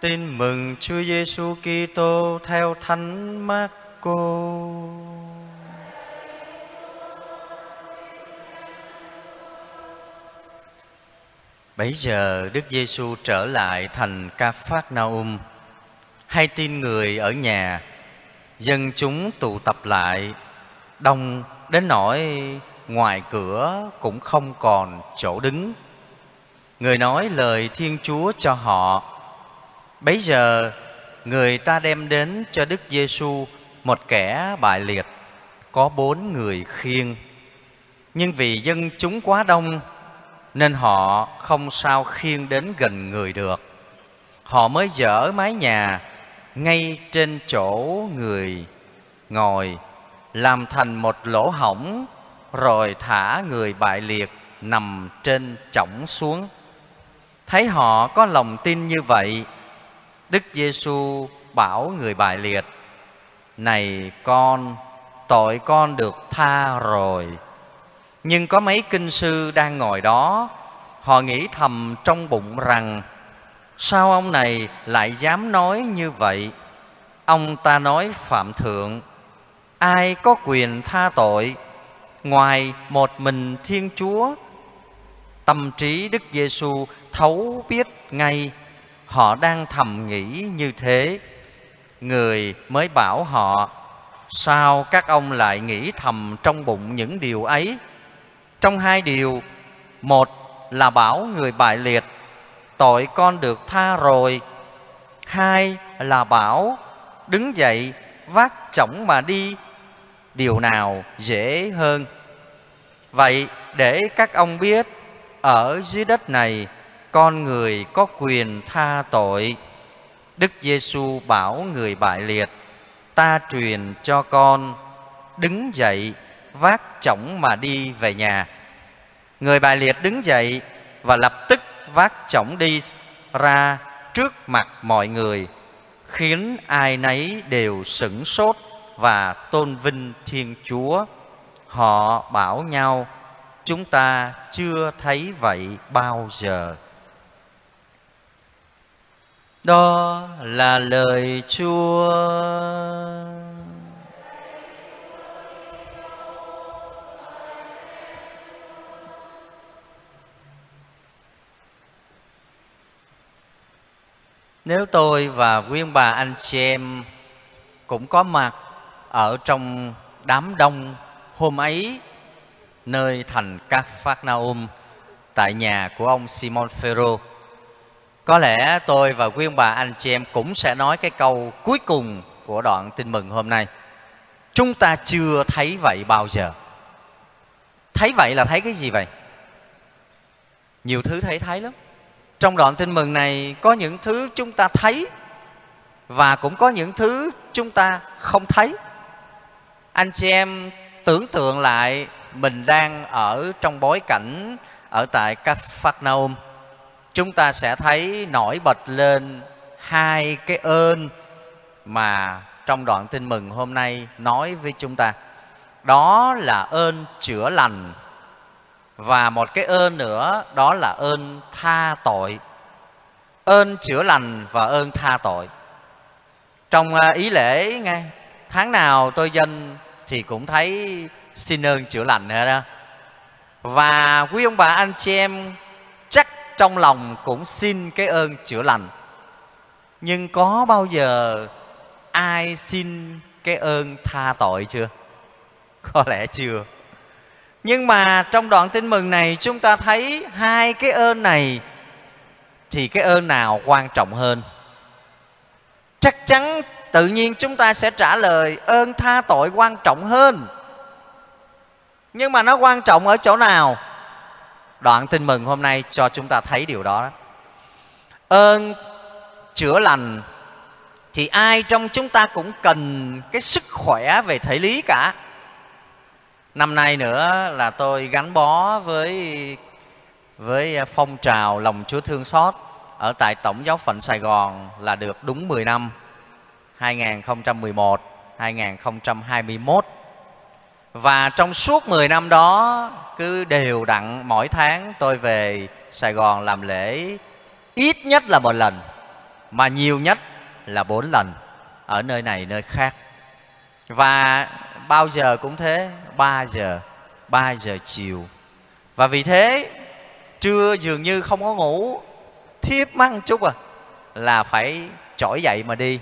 Tin mừng Chúa Giêsu Kitô theo Thánh Marco. Bấy giờ Đức Giêsu trở lại thành Ca na um hay tin người ở nhà, dân chúng tụ tập lại, đông đến nỗi ngoài cửa cũng không còn chỗ đứng. Người nói lời Thiên Chúa cho họ. Bấy giờ người ta đem đến cho Đức Giêsu một kẻ bại liệt có bốn người khiêng. Nhưng vì dân chúng quá đông nên họ không sao khiêng đến gần người được. Họ mới dỡ mái nhà ngay trên chỗ người ngồi làm thành một lỗ hổng rồi thả người bại liệt nằm trên trọng xuống. Thấy họ có lòng tin như vậy, Đức Giêsu bảo người bại liệt: "Này con, tội con được tha rồi." Nhưng có mấy kinh sư đang ngồi đó, họ nghĩ thầm trong bụng rằng: Sao ông này lại dám nói như vậy? Ông ta nói phạm thượng, ai có quyền tha tội ngoài một mình Thiên Chúa? Tâm trí Đức Giêsu thấu biết ngay họ đang thầm nghĩ như thế. Người mới bảo họ, sao các ông lại nghĩ thầm trong bụng những điều ấy? Trong hai điều, một là bảo người bại liệt, tội con được tha rồi. Hai là bảo đứng dậy vác chổng mà đi, điều nào dễ hơn? Vậy để các ông biết, ở dưới đất này con người có quyền tha tội. Đức Giêsu bảo người bại liệt, ta truyền cho con đứng dậy vác chổng mà đi về nhà. Người bại liệt đứng dậy và lập tức vác chổng đi ra trước mặt mọi người, khiến ai nấy đều sửng sốt và tôn vinh Thiên Chúa. Họ bảo nhau, chúng ta chưa thấy vậy bao giờ. Đó là lời Chúa. Nếu tôi và nguyên bà anh chị em cũng có mặt ở trong đám đông hôm ấy nơi thành Capernaum tại nhà của ông Simon Phêrô. Có lẽ tôi và quý ông bà anh chị em cũng sẽ nói cái câu cuối cùng của đoạn tin mừng hôm nay. Chúng ta chưa thấy vậy bao giờ. Thấy vậy là thấy cái gì vậy? Nhiều thứ thấy thấy lắm trong đoạn tin mừng này có những thứ chúng ta thấy và cũng có những thứ chúng ta không thấy anh chị em tưởng tượng lại mình đang ở trong bối cảnh ở tại Capernaum chúng ta sẽ thấy nổi bật lên hai cái ơn mà trong đoạn tin mừng hôm nay nói với chúng ta. Đó là ơn chữa lành và một cái ơn nữa, đó là ơn tha tội. Ơn chữa lành và ơn tha tội. Trong à, ý lễ nghe, tháng nào tôi dân thì cũng thấy xin ơn chữa lành nữa đó và quý ông bà, anh chị em trong lòng cũng xin cái ơn chữa lành. Nhưng có bao giờ ai xin cái ơn tha tội chưa? Có lẽ chưa. Nhưng mà trong đoạn tin mừng này chúng ta thấy hai cái ơn này, thì cái ơn nào quan trọng hơn? Chắc chắn tự nhiên chúng ta sẽ trả lời ơn tha tội quan trọng hơn. Nhưng mà nó quan trọng ở chỗ nào? Đoạn tin mừng hôm nay cho chúng ta thấy điều đó ơn chữa lành thì ai trong chúng ta cũng cần cái sức khỏe về thể lý cả. Năm nay nữa là tôi gắn bó với với phong trào lòng Chúa thương xót ở tại Tổng giáo phận Sài Gòn là được đúng 10 năm 2011 2021 và trong suốt 10 năm đó cứ đều đặn mỗi tháng tôi về Sài Gòn làm lễ ít nhất là một lần, mà nhiều nhất là bốn lần ở nơi này, nơi khác. Và bao giờ cũng thế 3 giờ 3 giờ chiều. Và vì thế, trưa dường như không có ngủ, thiếp măng chút à là phải trỗi dậy mà đi.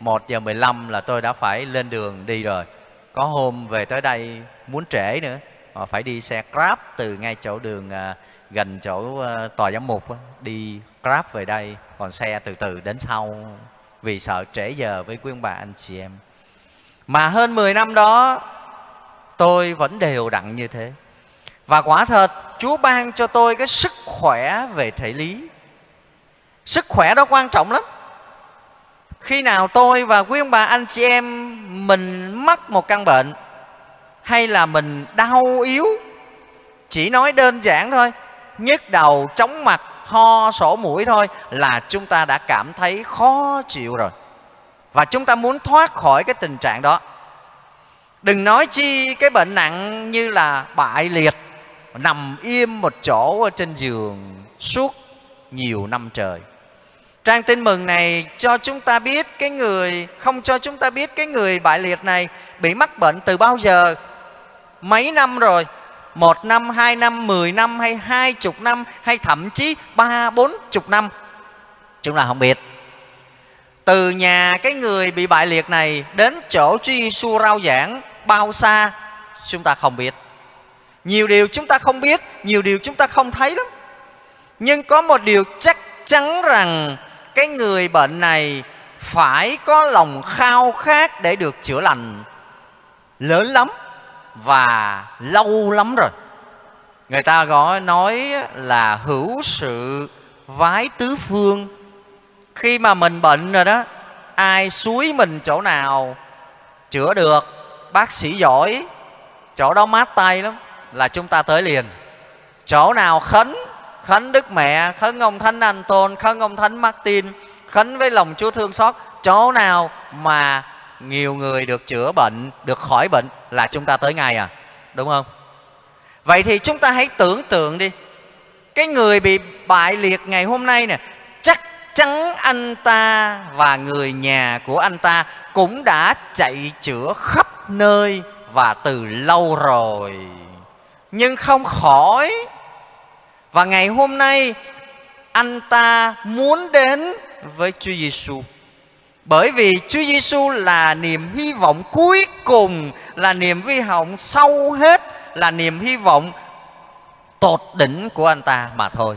Một giờ 15 là tôi đã phải lên đường đi rồi. Có hôm về tới đây muốn trễ nữa họ phải đi xe grab từ ngay chỗ đường à, gần chỗ à, tòa giám mục đi grab về đây còn xe từ từ đến sau vì sợ trễ giờ với quý ông bà anh chị em. Mà hơn 10 năm đó tôi vẫn đều đặn như thế. Và quả thật chúa ban cho tôi cái sức khỏe về thể lý. Sức khỏe đó quan trọng lắm. Khi nào tôi và quý ông bà anh chị em mình mắc một căn bệnh hay là mình đau yếu? Chỉ nói đơn giản thôi, nhức đầu, chóng mặt, ho, sổ mũi thôi là chúng ta đã cảm thấy khó chịu rồi. Và chúng ta muốn thoát khỏi cái tình trạng đó. Đừng nói chi cái bệnh nặng như là bại liệt, nằm im một chỗ ở trên giường suốt nhiều năm trời. Trang tin mừng này cho chúng ta biết cái người, không cho chúng ta biết cái người bại liệt này bị mắc bệnh từ bao giờ mấy năm rồi? Một năm, hai năm, mười năm hay hai chục năm hay thậm chí ba, bốn chục năm? Chúng ta không biết. Từ nhà cái người bị bại liệt này đến chỗ Chúa Giêsu rao giảng, bao xa? Chúng ta không biết. Nhiều điều chúng ta không biết, nhiều điều chúng ta không thấy lắm. Nhưng có một điều chắc chắn rằng cái người bệnh này phải có lòng khao khát để được chữa lành. Lớn lắm và lâu lắm rồi. Người ta gọi, nói là hữu sự vái tứ phương. Khi mà mình bệnh rồi đó, ai suối mình chỗ nào chữa được, bác sĩ giỏi, chỗ đó mát tay lắm, là chúng ta tới liền. Chỗ nào khấn khấn đức mẹ, khấn ông thánh anh tôn khấn ông thánh martin, khấn với lòng chúa thương xót, chỗ nào mà nhiều người được chữa bệnh, được khỏi bệnh là chúng ta tới ngay à đúng không? Vậy thì chúng ta hãy tưởng tượng đi. Cái người bị bại liệt ngày hôm nay nè, chắc chắn anh ta và người nhà của anh ta cũng đã chạy chữa khắp nơi và từ lâu rồi. Nhưng không khỏi, và ngày hôm nay anh ta muốn đến với Chúa Giêsu bởi vì Chúa Giêsu là niềm hy vọng cuối cùng, là niềm hy vọng sâu hết, là niềm hy vọng tột đỉnh của anh ta mà thôi.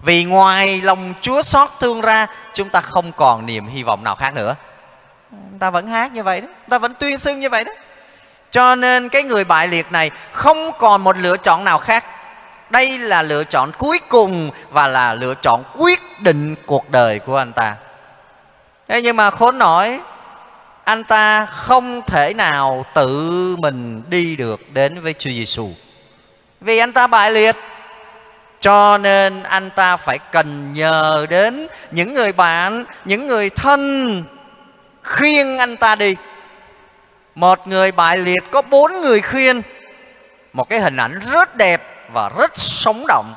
Vì ngoài lòng Chúa xót thương ra, chúng ta không còn niềm hy vọng nào khác nữa. Ta vẫn hát như vậy đó ta vẫn tuyên xưng như vậy đó. Cho nên cái người bại liệt này không còn một lựa chọn nào khác. Đây là lựa chọn cuối cùng và là lựa chọn quyết định cuộc đời của anh ta thế nhưng mà khốn nổi, anh ta không thể nào tự mình đi được đến với Chúa Giêsu vì anh ta bại liệt, cho nên anh ta phải cần nhờ đến những người bạn, những người thân khuyên anh ta đi. Một người bại liệt có bốn người khuyên một cái hình ảnh rất đẹp và rất sống động.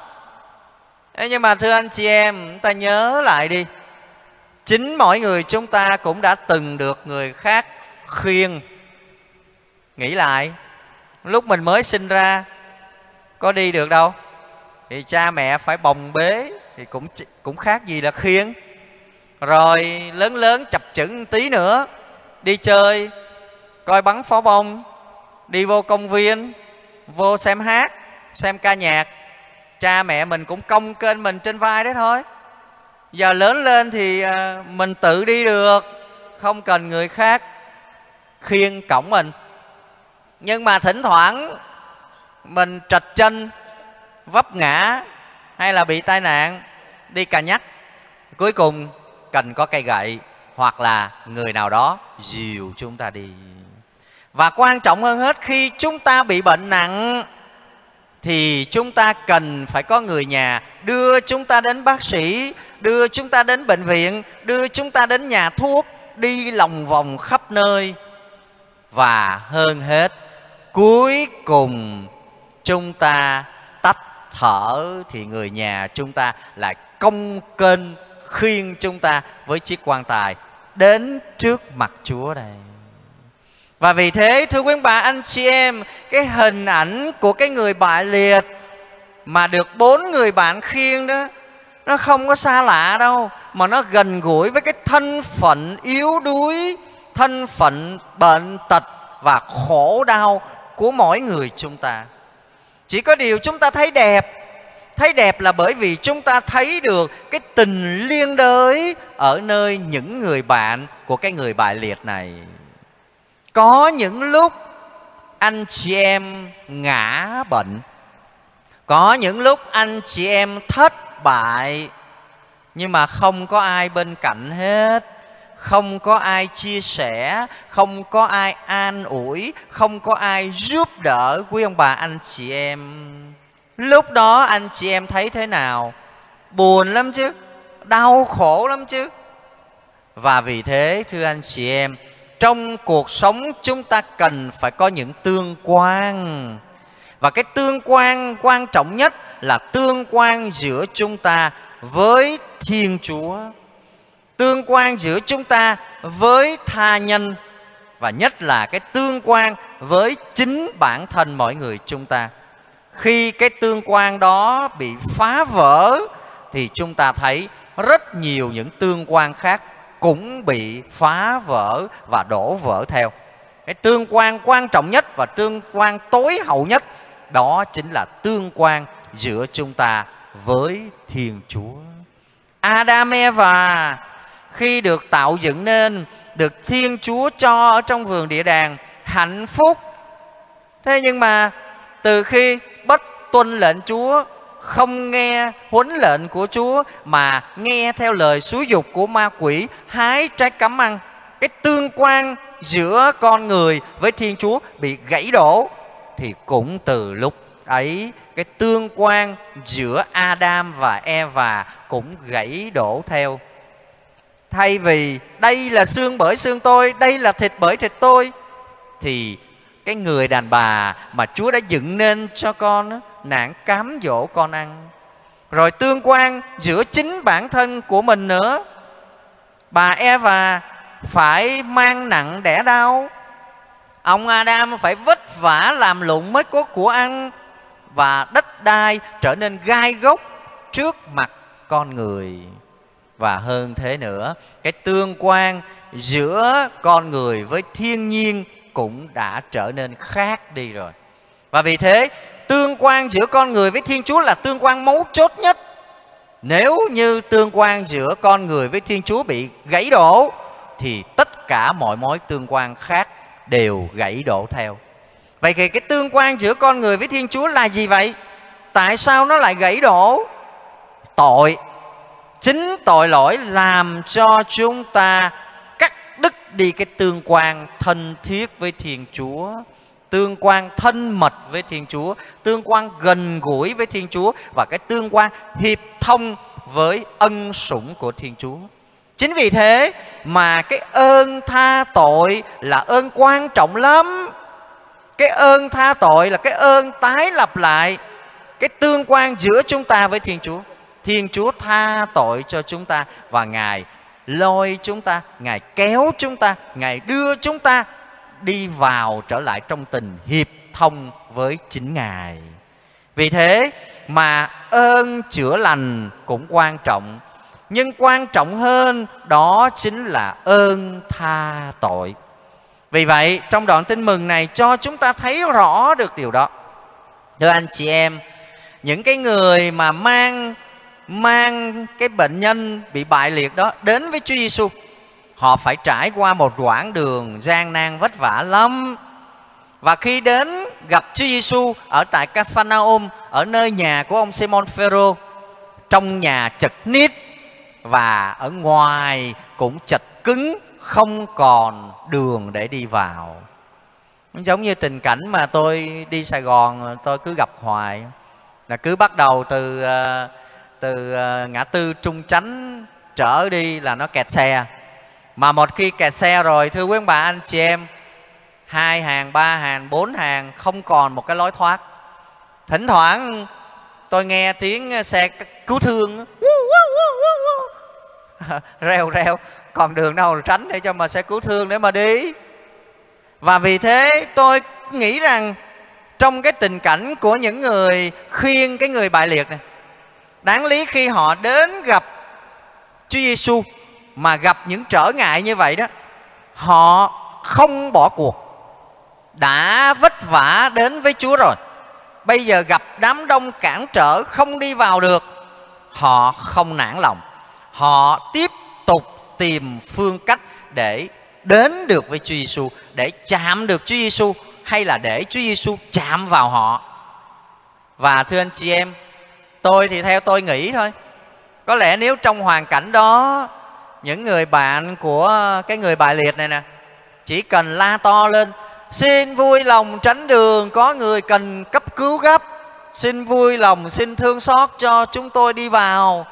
Thế nhưng mà thưa anh chị em ta nhớ lại đi chính mỗi người chúng ta cũng đã từng được người khác khuyên. Nghĩ lại, lúc mình mới sinh ra, có đi được đâu? Thì cha mẹ phải bồng bế, thì cũng cũng khác gì là khuyên. Rồi lớn lớn chập chững tí nữa, đi chơi, coi bắn pháo bông, đi vô công viên, vô xem hát, xem ca nhạc. Cha mẹ mình cũng công kênh mình trên vai đấy thôi giờ lớn lên thì à, mình tự đi được, không cần người khác khiêng cổng mình. Nhưng mà thỉnh thoảng mình trật chân, vấp ngã hay là bị tai nạn, đi cà nhắc, cuối cùng cần có cây gậy hoặc là người nào đó dìu chúng ta đi. Và quan trọng hơn hết, khi chúng ta bị bệnh nặng thì chúng ta cần phải có người nhà đưa chúng ta đến bác sĩ đưa chúng ta đến bệnh viện đưa chúng ta đến nhà thuốc đi lòng vòng khắp nơi và hơn hết cuối cùng chúng ta tách thở thì người nhà chúng ta lại công kênh khiêng chúng ta với chiếc quan tài đến trước mặt Chúa đây. Và vì thế thưa quý bà anh chị em, cái hình ảnh của cái người bại liệt mà được bốn người bạn khiêng đó nó không có xa lạ đâu, mà nó gần gũi với cái thân phận yếu đuối, thân phận bệnh tật và khổ đau của mỗi người chúng ta. Chỉ có điều chúng ta thấy đẹp. Thấy đẹp là bởi vì chúng ta thấy được cái tình liên đới ở nơi những người bạn của cái người bại liệt này. Có những lúc anh chị em ngã bệnh. Có những lúc anh chị em thất bại. Nhưng mà không có ai bên cạnh hết. Không có ai chia sẻ. Không có ai an ủi. Không có ai giúp đỡ. Quý ông bà, anh chị em. Lúc đó anh chị em thấy thế nào? Buồn lắm chứ? Đau khổ lắm chứ? Và vì thế, thưa anh chị em, trong cuộc sống chúng ta cần phải có những tương quan và cái tương quan quan trọng nhất là tương quan giữa chúng ta với thiên chúa. Tương quan giữa chúng ta với tha nhân và nhất là cái tương quan với chính bản thân mọi người chúng ta. Khi cái tương quan đó bị phá vỡ thì chúng ta thấy rất nhiều những tương quan khác cũng bị phá vỡ và đổ vỡ theo. Cái tương quan quan trọng nhất và tương quan tối hậu nhất đó chính là tương quan giữa chúng ta với thiên chúa. Adam, eva, khi được tạo dựng nên, được thiên chúa cho ở trong vườn địa đàng, hạnh phúc. Thế nhưng mà từ khi bất tuân lệnh chúa, không nghe huấn lệnh của chúa, mà nghe theo lời xúi dục của ma quỷ, hái trái cấm ăn, cái tương quan giữa con người với thiên chúa bị gãy đổ thì cũng từ lúc ấy cái tương quan giữa Adam và Eva cũng gãy đổ theo. Thay vì đây là xương bởi xương tôi, đây là thịt bởi thịt tôi thì cái người đàn bà mà Chúa đã dựng nên cho con nạn cám dỗ con ăn. Rồi tương quan giữa chính bản thân của mình nữa. Bà Eva phải mang nặng đẻ đau. Ông Adam phải vất vả làm lụng mới có của ăn và đất đai trở nên gai gốc trước mặt con người. Và hơn thế nữa, cái tương quan giữa con người với thiên nhiên cũng đã trở nên khác đi rồi. Và vì thế, tương quan giữa con người với thiên chúa là tương quan mấu chốt nhất. Nếu như tương quan giữa con người với thiên chúa bị gãy đổ, thì tất cả mọi mối tương quan khác đều gãy đổ theo. Vậy thì cái tương quan giữa con người với thiên chúa là gì vậy? Tại sao nó lại gãy đổ? Tội. Chính tội lỗi làm cho chúng ta cắt đứt đi cái tương quan thân thiết với thiên chúa, tương quan thân mật với thiên chúa, tương quan gần gũi với thiên chúa và cái tương quan hiệp thông với ân sủng của thiên chúa chính vì thế mà cái ơn tha tội là ơn quan trọng lắm. Cái ơn tha tội là cái ơn tái lập lại cái tương quan giữa chúng ta với thiên chúa. Thiên chúa tha tội cho chúng ta và ngài lôi chúng ta, ngài kéo chúng ta, ngài đưa chúng ta đi vào trở lại trong tình hiệp thông với chính ngài. Vì thế mà ơn chữa lành cũng quan trọng nhưng quan trọng hơn đó chính là ơn tha tội vì vậy trong đoạn tin mừng này cho chúng ta thấy rõ được điều đó. Thưa anh chị em, những cái người mà mang mang cái bệnh nhân bị bại liệt đó đến với Chúa Giêsu, họ phải trải qua một quãng đường gian nan vất vả lắm. Và khi đến gặp Chúa Giêsu ở tại Capernaum ở nơi nhà của ông Simon Phêrô, trong nhà chật nít và ở ngoài cũng chật cứng, không còn đường để đi vào. Giống như tình cảnh mà tôi đi sài gòn, tôi cứ gặp hoài. Là cứ bắt đầu từ ờ, từ ờ, ngã tư trung chánh trở đi là nó kẹt xe. Mà một khi kẹt xe rồi, thưa quý bà, anh chị em, hai hàng, ba hàng, bốn hàng, không còn một cái lối thoát. Thỉnh thoảng tôi nghe tiếng xe cứu thương reo reo. Còn đường đâu tránh để cho mà xe cứu thương để mà đi? Và vì thế tôi nghĩ rằng trong cái tình cảnh của những người khuyên cái người bại liệt này, đáng lý khi họ đến gặp Chúa Giêsu mà gặp những trở ngại như vậy đó, họ không bỏ cuộc. Đã vất vả đến với Chúa rồi. Bây giờ gặp đám đông cản trở không đi vào được, họ không nản lòng họ tiếp tục tìm phương cách để đến được với Chúa Giêsu để chạm được Chúa Giêsu hay là để Chúa Giêsu chạm vào họ. Và thưa anh chị em, tôi thì theo tôi nghĩ thôi. Có lẽ nếu trong hoàn cảnh đó những người bạn của cái người bại liệt này nè chỉ cần la to lên xin vui lòng tránh đường có người cần cấp cứu gấp xin vui lòng xin thương xót cho chúng tôi đi vào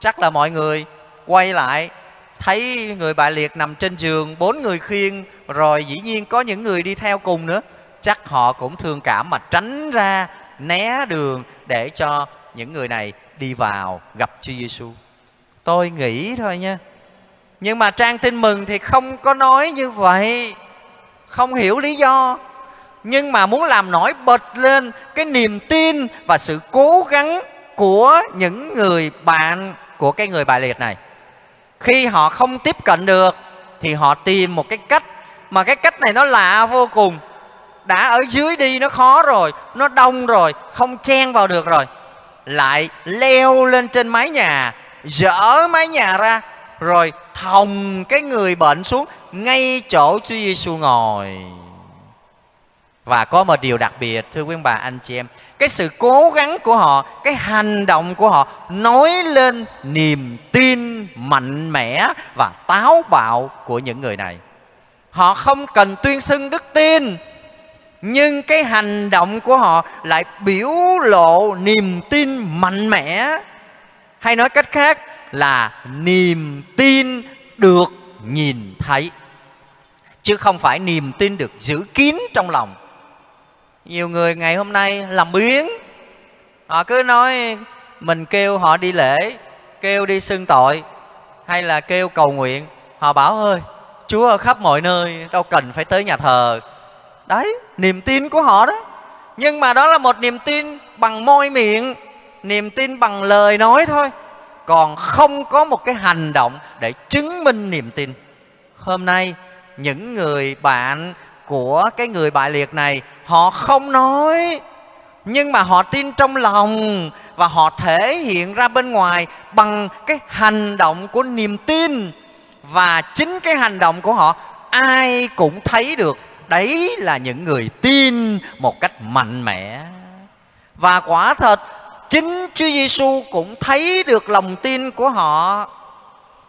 chắc là mọi người quay lại, thấy người bại liệt nằm trên giường, bốn người khiêng, rồi dĩ nhiên có những người đi theo cùng nữa chắc họ cũng thương cảm mà tránh ra né đường để cho những người này đi vào gặp Chúa Giêsu. Tôi nghĩ thôi nha. Nhưng mà trang tin mừng thì không có nói như vậy. Không hiểu lý do. Nhưng mà muốn làm nổi bật lên cái niềm tin và sự cố gắng của những người bạn của cái người bại liệt này. Khi họ không tiếp cận được, thì họ tìm một cái cách. Mà cái cách này nó lạ vô cùng. Đã ở dưới đi nó khó rồi, nó đông rồi, không chen vào được rồi. Lại leo lên trên mái nhà, dỡ mái nhà ra, rồi thòng cái người bệnh xuống ngay chỗ Chúa Giêsu ngồi và có một điều đặc biệt, thưa quý bà, anh chị em. Cái sự cố gắng của họ, cái hành động của họ nói lên niềm tin mạnh mẽ và táo bạo của những người này. Họ không cần tuyên xưng đức tin, nhưng cái hành động của họ lại biểu lộ niềm tin mạnh mẽ. Hay nói cách khác là niềm tin được nhìn thấy, chứ không phải niềm tin được giữ kín trong lòng nhiều người ngày hôm nay làm biến. Họ cứ nói mình kêu họ đi lễ, kêu đi xưng tội, hay là kêu cầu nguyện. Họ bảo, ơi, chúa ở khắp mọi nơi, đâu cần phải tới nhà thờ. Đấy, niềm tin của họ đó. Nhưng mà đó là một niềm tin bằng môi miệng, niềm tin bằng lời nói thôi. Còn không có một cái hành động để chứng minh niềm tin. Hôm nay, những người bạn của cái người bại liệt này họ không nói, nhưng mà họ tin trong lòng và họ thể hiện ra bên ngoài bằng cái hành động của niềm tin. Và chính cái hành động của họ, ai cũng thấy được, đấy là những người tin một cách mạnh mẽ. Và quả thật, chính Chúa Giêsu cũng thấy được lòng tin của họ.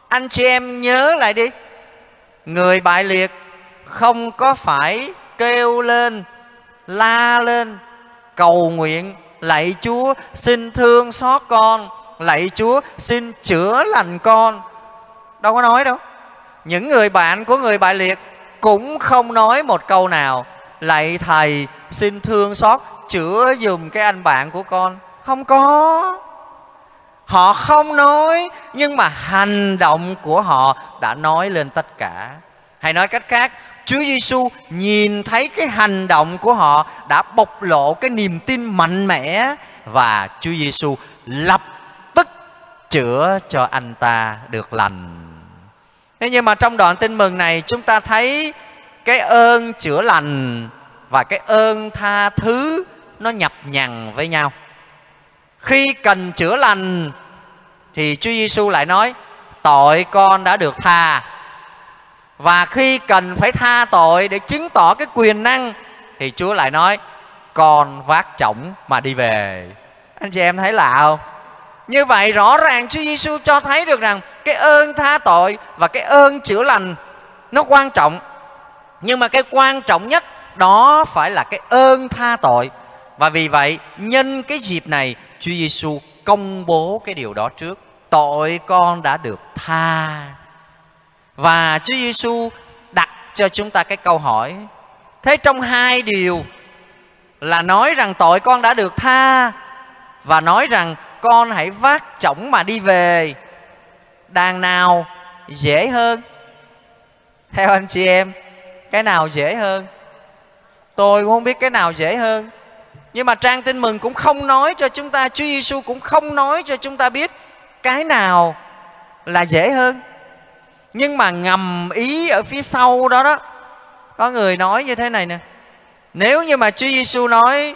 Anh chị em nhớ lại đi, người bại liệt không có phải kêu lên la lên, cầu nguyện, lạy chúa, xin thương xót con, lạy chúa, xin chữa lành con. Đâu có nói đâu. Những người bạn của người bại liệt cũng không nói một câu nào. Lạy thầy, xin thương xót, chữa dùm cái anh bạn của con. Không có. Họ không nói, nhưng mà hành động của họ đã nói lên tất cả. Hay nói cách khác Chúa Giêsu nhìn thấy cái hành động của họ đã bộc lộ cái niềm tin mạnh mẽ và Chúa Giêsu lập tức chữa cho anh ta được lành. Thế nhưng mà trong đoạn tin mừng này, chúng ta thấy cái ơn chữa lành và cái ơn tha thứ nó nhập nhằng với nhau. Khi cần chữa lành thì Chúa Giêsu lại nói, tội con đã được tha và khi cần phải tha tội để chứng tỏ cái quyền năng, thì chúa lại nói, con vác chổng mà đi về anh chị em thấy lạ không như vậy rõ ràng Chúa Giêsu cho thấy được rằng cái ơn tha tội và cái ơn chữa lành nó quan trọng. Nhưng mà cái quan trọng nhất đó phải là cái ơn tha tội. Và vì vậy, nhân cái dịp này, Chúa Giêsu công bố cái điều đó trước. Tội con đã được tha và Chúa Giêsu đặt cho chúng ta cái câu hỏi. Thế trong hai điều là nói rằng tội con đã được tha và nói rằng con hãy vác chổng mà đi về đàn nào dễ hơn? Theo anh chị em, cái nào dễ hơn? Tôi cũng không biết cái nào dễ hơn. Nhưng mà trang tin mừng cũng không nói cho chúng ta, Chúa Giêsu cũng không nói cho chúng ta biết cái nào là dễ hơn nhưng mà ngầm ý ở phía sau đó đó, có người nói như thế này nè. Nếu như mà Chúa Giêsu nói,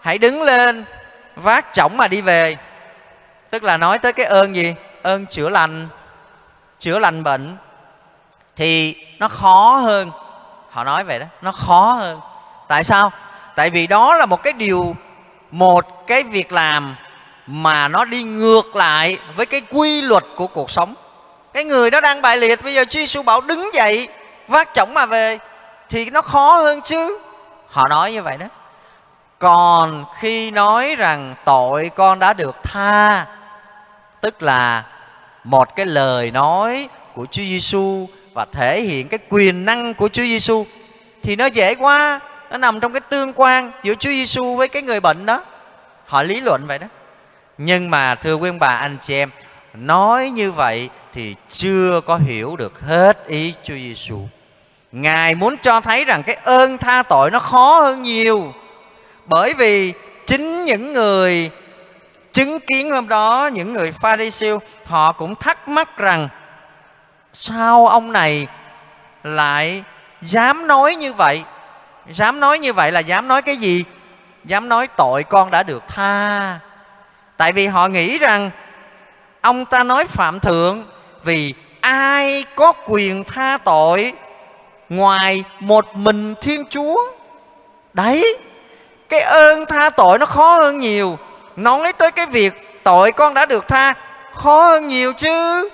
hãy đứng lên, vác chổng mà đi về. Tức là nói tới cái ơn gì? Ơn chữa lành chữa lành bệnh. Thì nó khó hơn. Họ nói vậy đó, nó khó hơn. Tại sao? Tại vì đó là một cái điều, một cái việc làm mà nó đi ngược lại với cái quy luật của cuộc sống cái người đó đang bại liệt, bây giờ Chúa Giêsu bảo đứng dậy, vác chổng mà về, thì nó khó hơn chứ. Họ nói như vậy đó. Còn khi nói rằng tội con đã được tha, tức là một cái lời nói của Chúa Giêsu và thể hiện cái quyền năng của Chúa Giêsu thì nó dễ quá. Nó nằm trong cái tương quan giữa Chúa Giêsu với cái người bệnh đó. Họ lý luận vậy đó. Nhưng mà thưa quý ông bà, anh chị em, nói như vậy thì chưa có hiểu được hết ý Chúa Giêsu. Ngài muốn cho thấy rằng cái ơn tha tội nó khó hơn nhiều. Bởi vì chính những người chứng kiến hôm đó, những người Pha-ri-siêu họ cũng thắc mắc rằng sao ông này lại dám nói như vậy? Dám nói như vậy là dám nói cái gì? Dám nói tội con đã được tha. Tại vì họ nghĩ rằng ông ta nói phạm thượng vì ai có quyền tha tội ngoài một mình thiên chúa? Đấy, cái ơn tha tội nó khó hơn nhiều. Nói tới cái việc tội con đã được tha, khó hơn nhiều chứ.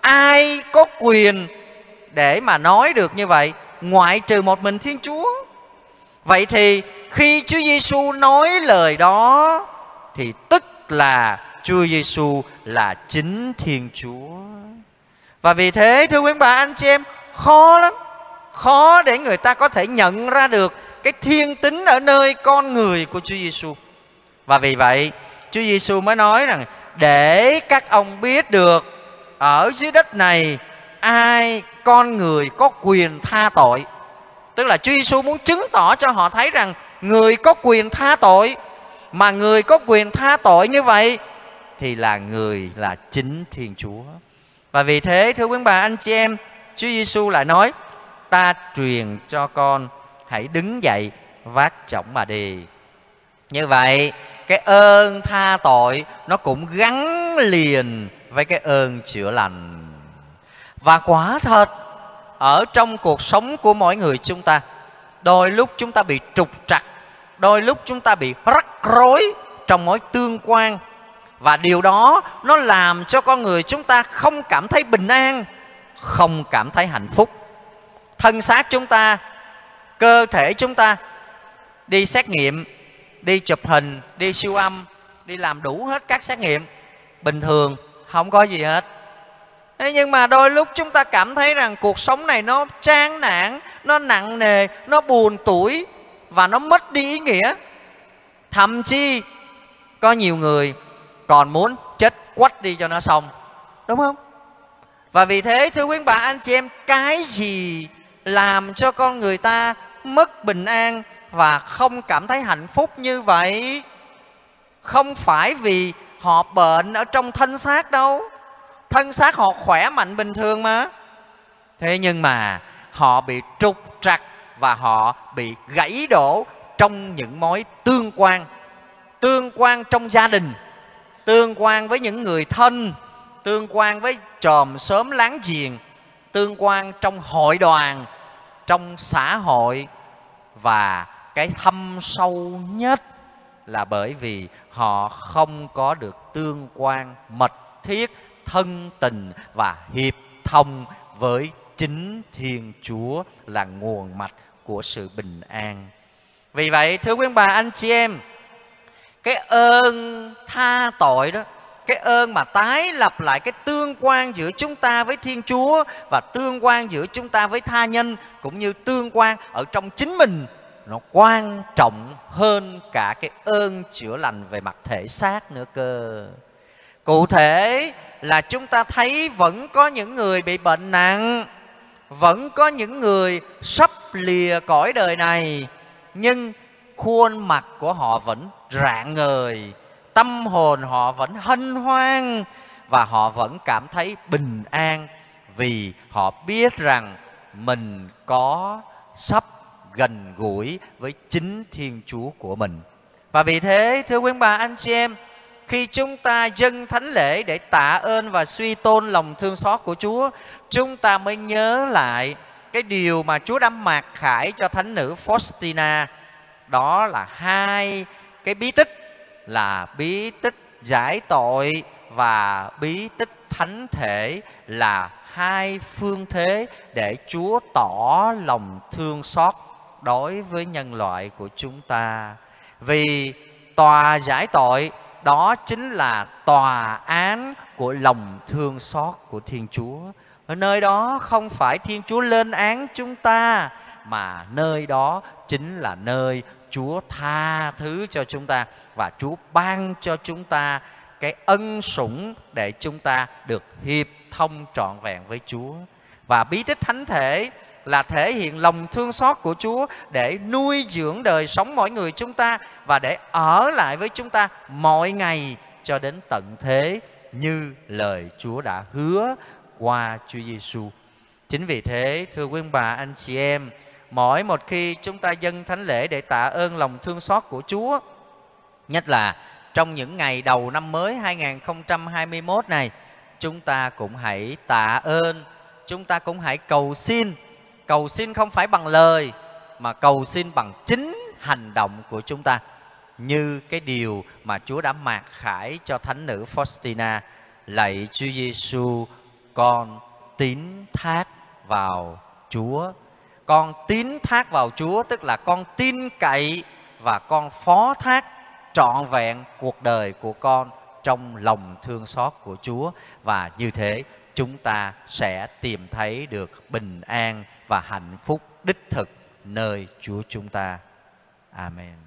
Ai có quyền để mà nói được như vậy ngoại trừ một mình thiên chúa? Vậy thì khi chúa giêsu nói lời đó, thì tức là chúa giêsu là chính thiên chúa và vì thế thưa quý bà anh chị em khó lắm khó để người ta có thể nhận ra được cái thiên tính ở nơi con người của Chúa Giêsu. Và vì vậy, Chúa Giêsu mới nói rằng để các ông biết được ở dưới đất này ai con người có quyền tha tội. Tức là Chúa Giêsu muốn chứng tỏ cho họ thấy rằng người có quyền tha tội mà người có quyền tha tội như vậy thì là người là chính Thiên Chúa. Và vì thế thưa quý bà anh chị em, Chúa Giêsu lại nói ta truyền cho con hãy đứng dậy vác chổng mà đi. Như vậy cái ơn tha tội nó cũng gắn liền với cái ơn chữa lành. Và quả thật ở trong cuộc sống của mỗi người chúng ta đôi lúc chúng ta bị trục trặc đôi lúc chúng ta bị rắc rối trong mối tương quan và điều đó nó làm cho con người chúng ta không cảm thấy bình an, không cảm thấy hạnh phúc. Thân xác chúng ta, cơ thể chúng ta đi xét nghiệm, đi chụp hình, đi siêu âm, đi làm đủ hết các xét nghiệm. Bình thường, không có gì hết. Thế nhưng mà đôi lúc chúng ta cảm thấy rằng cuộc sống này nó chán nản, nó nặng nề, nó buồn tuổi và nó mất đi ý nghĩa. Thậm chí, có nhiều người còn muốn chết quách đi cho nó xong. Đúng không? Và vì thế, thưa quý bà, anh chị em, cái gì làm cho con người ta mất bình an và không cảm thấy hạnh phúc như vậy, không phải vì họ bệnh ở trong thân xác đâu. Thân xác họ khỏe mạnh bình thường mà. Thế nhưng mà họ bị trục trặc và họ bị gãy đổ trong những mối tương quan tương quan trong gia đình tương quan với những người thân, tương quan với tròm sớm láng giềng, tương quan trong hội đoàn, trong xã hội. Và cái thâm sâu nhất là bởi vì họ không có được tương quan mật thiết, thân tình và hiệp thông với chính thiên chúa là nguồn mạch của sự bình an. Vì vậy, thưa quý bà, anh chị em cái ơn tha tội đó, cái ơn mà tái lập lại cái tương quan giữa chúng ta với Thiên Chúa và tương quan giữa chúng ta với tha nhân cũng như tương quan ở trong chính mình, nó quan trọng hơn cả cái ơn chữa lành về mặt thể xác nữa cơ. cụ thể là chúng ta thấy vẫn có những người bị bệnh nặng, vẫn có những người sắp lìa cõi đời này, nhưng khuôn mặt của họ vẫn rạng ngời tâm hồn họ vẫn hân hoan và họ vẫn cảm thấy bình an vì họ biết rằng mình có sắp gần gũi với chính Thiên Chúa của mình. Và vì thế, thưa quý bà anh chị em, khi chúng ta dâng thánh lễ để tạ ơn và suy tôn lòng thương xót của Chúa, chúng ta mới nhớ lại cái điều mà Chúa đã mặc khải cho thánh nữ Faustina. Đó là hai cái bí tích là bí tích giải tội và bí tích thánh thể là hai phương thế để Chúa tỏ lòng thương xót đối với nhân loại của chúng ta. Vì tòa giải tội, đó chính là tòa án của lòng thương xót của Thiên Chúa. Ở nơi đó không phải Thiên Chúa lên án chúng ta, mà nơi đó chính là nơi Chúa tha thứ cho chúng ta và Chúa ban cho chúng ta cái ân sủng để chúng ta được hiệp thông trọn vẹn với Chúa. Và bí tích thánh thể là thể hiện lòng thương xót của Chúa để nuôi dưỡng đời sống mỗi người chúng ta và để ở lại với chúng ta mọi ngày cho đến tận thế như lời Chúa đã hứa qua Chúa Giêsu. Chính vì thế, thưa quý bà anh chị em, mỗi một khi chúng ta dâng thánh lễ để tạ ơn lòng thương xót của Chúa, nhất là trong những ngày đầu năm mới 2021 này, chúng ta cũng hãy tạ ơn, chúng ta cũng hãy cầu xin. Cầu xin không phải bằng lời mà cầu xin bằng chính hành động của chúng ta. Như cái điều mà Chúa đã mạc khải cho thánh nữ Faustina, lạy Chúa Giêsu, con tín thác vào Chúa. Con tín thác vào Chúa, tức là con tin cậy và con phó thác trọn vẹn cuộc đời của con trong lòng thương xót của Chúa và như thế, chúng ta sẽ tìm thấy được bình an và hạnh phúc đích thực nơi Chúa chúng ta. Amen.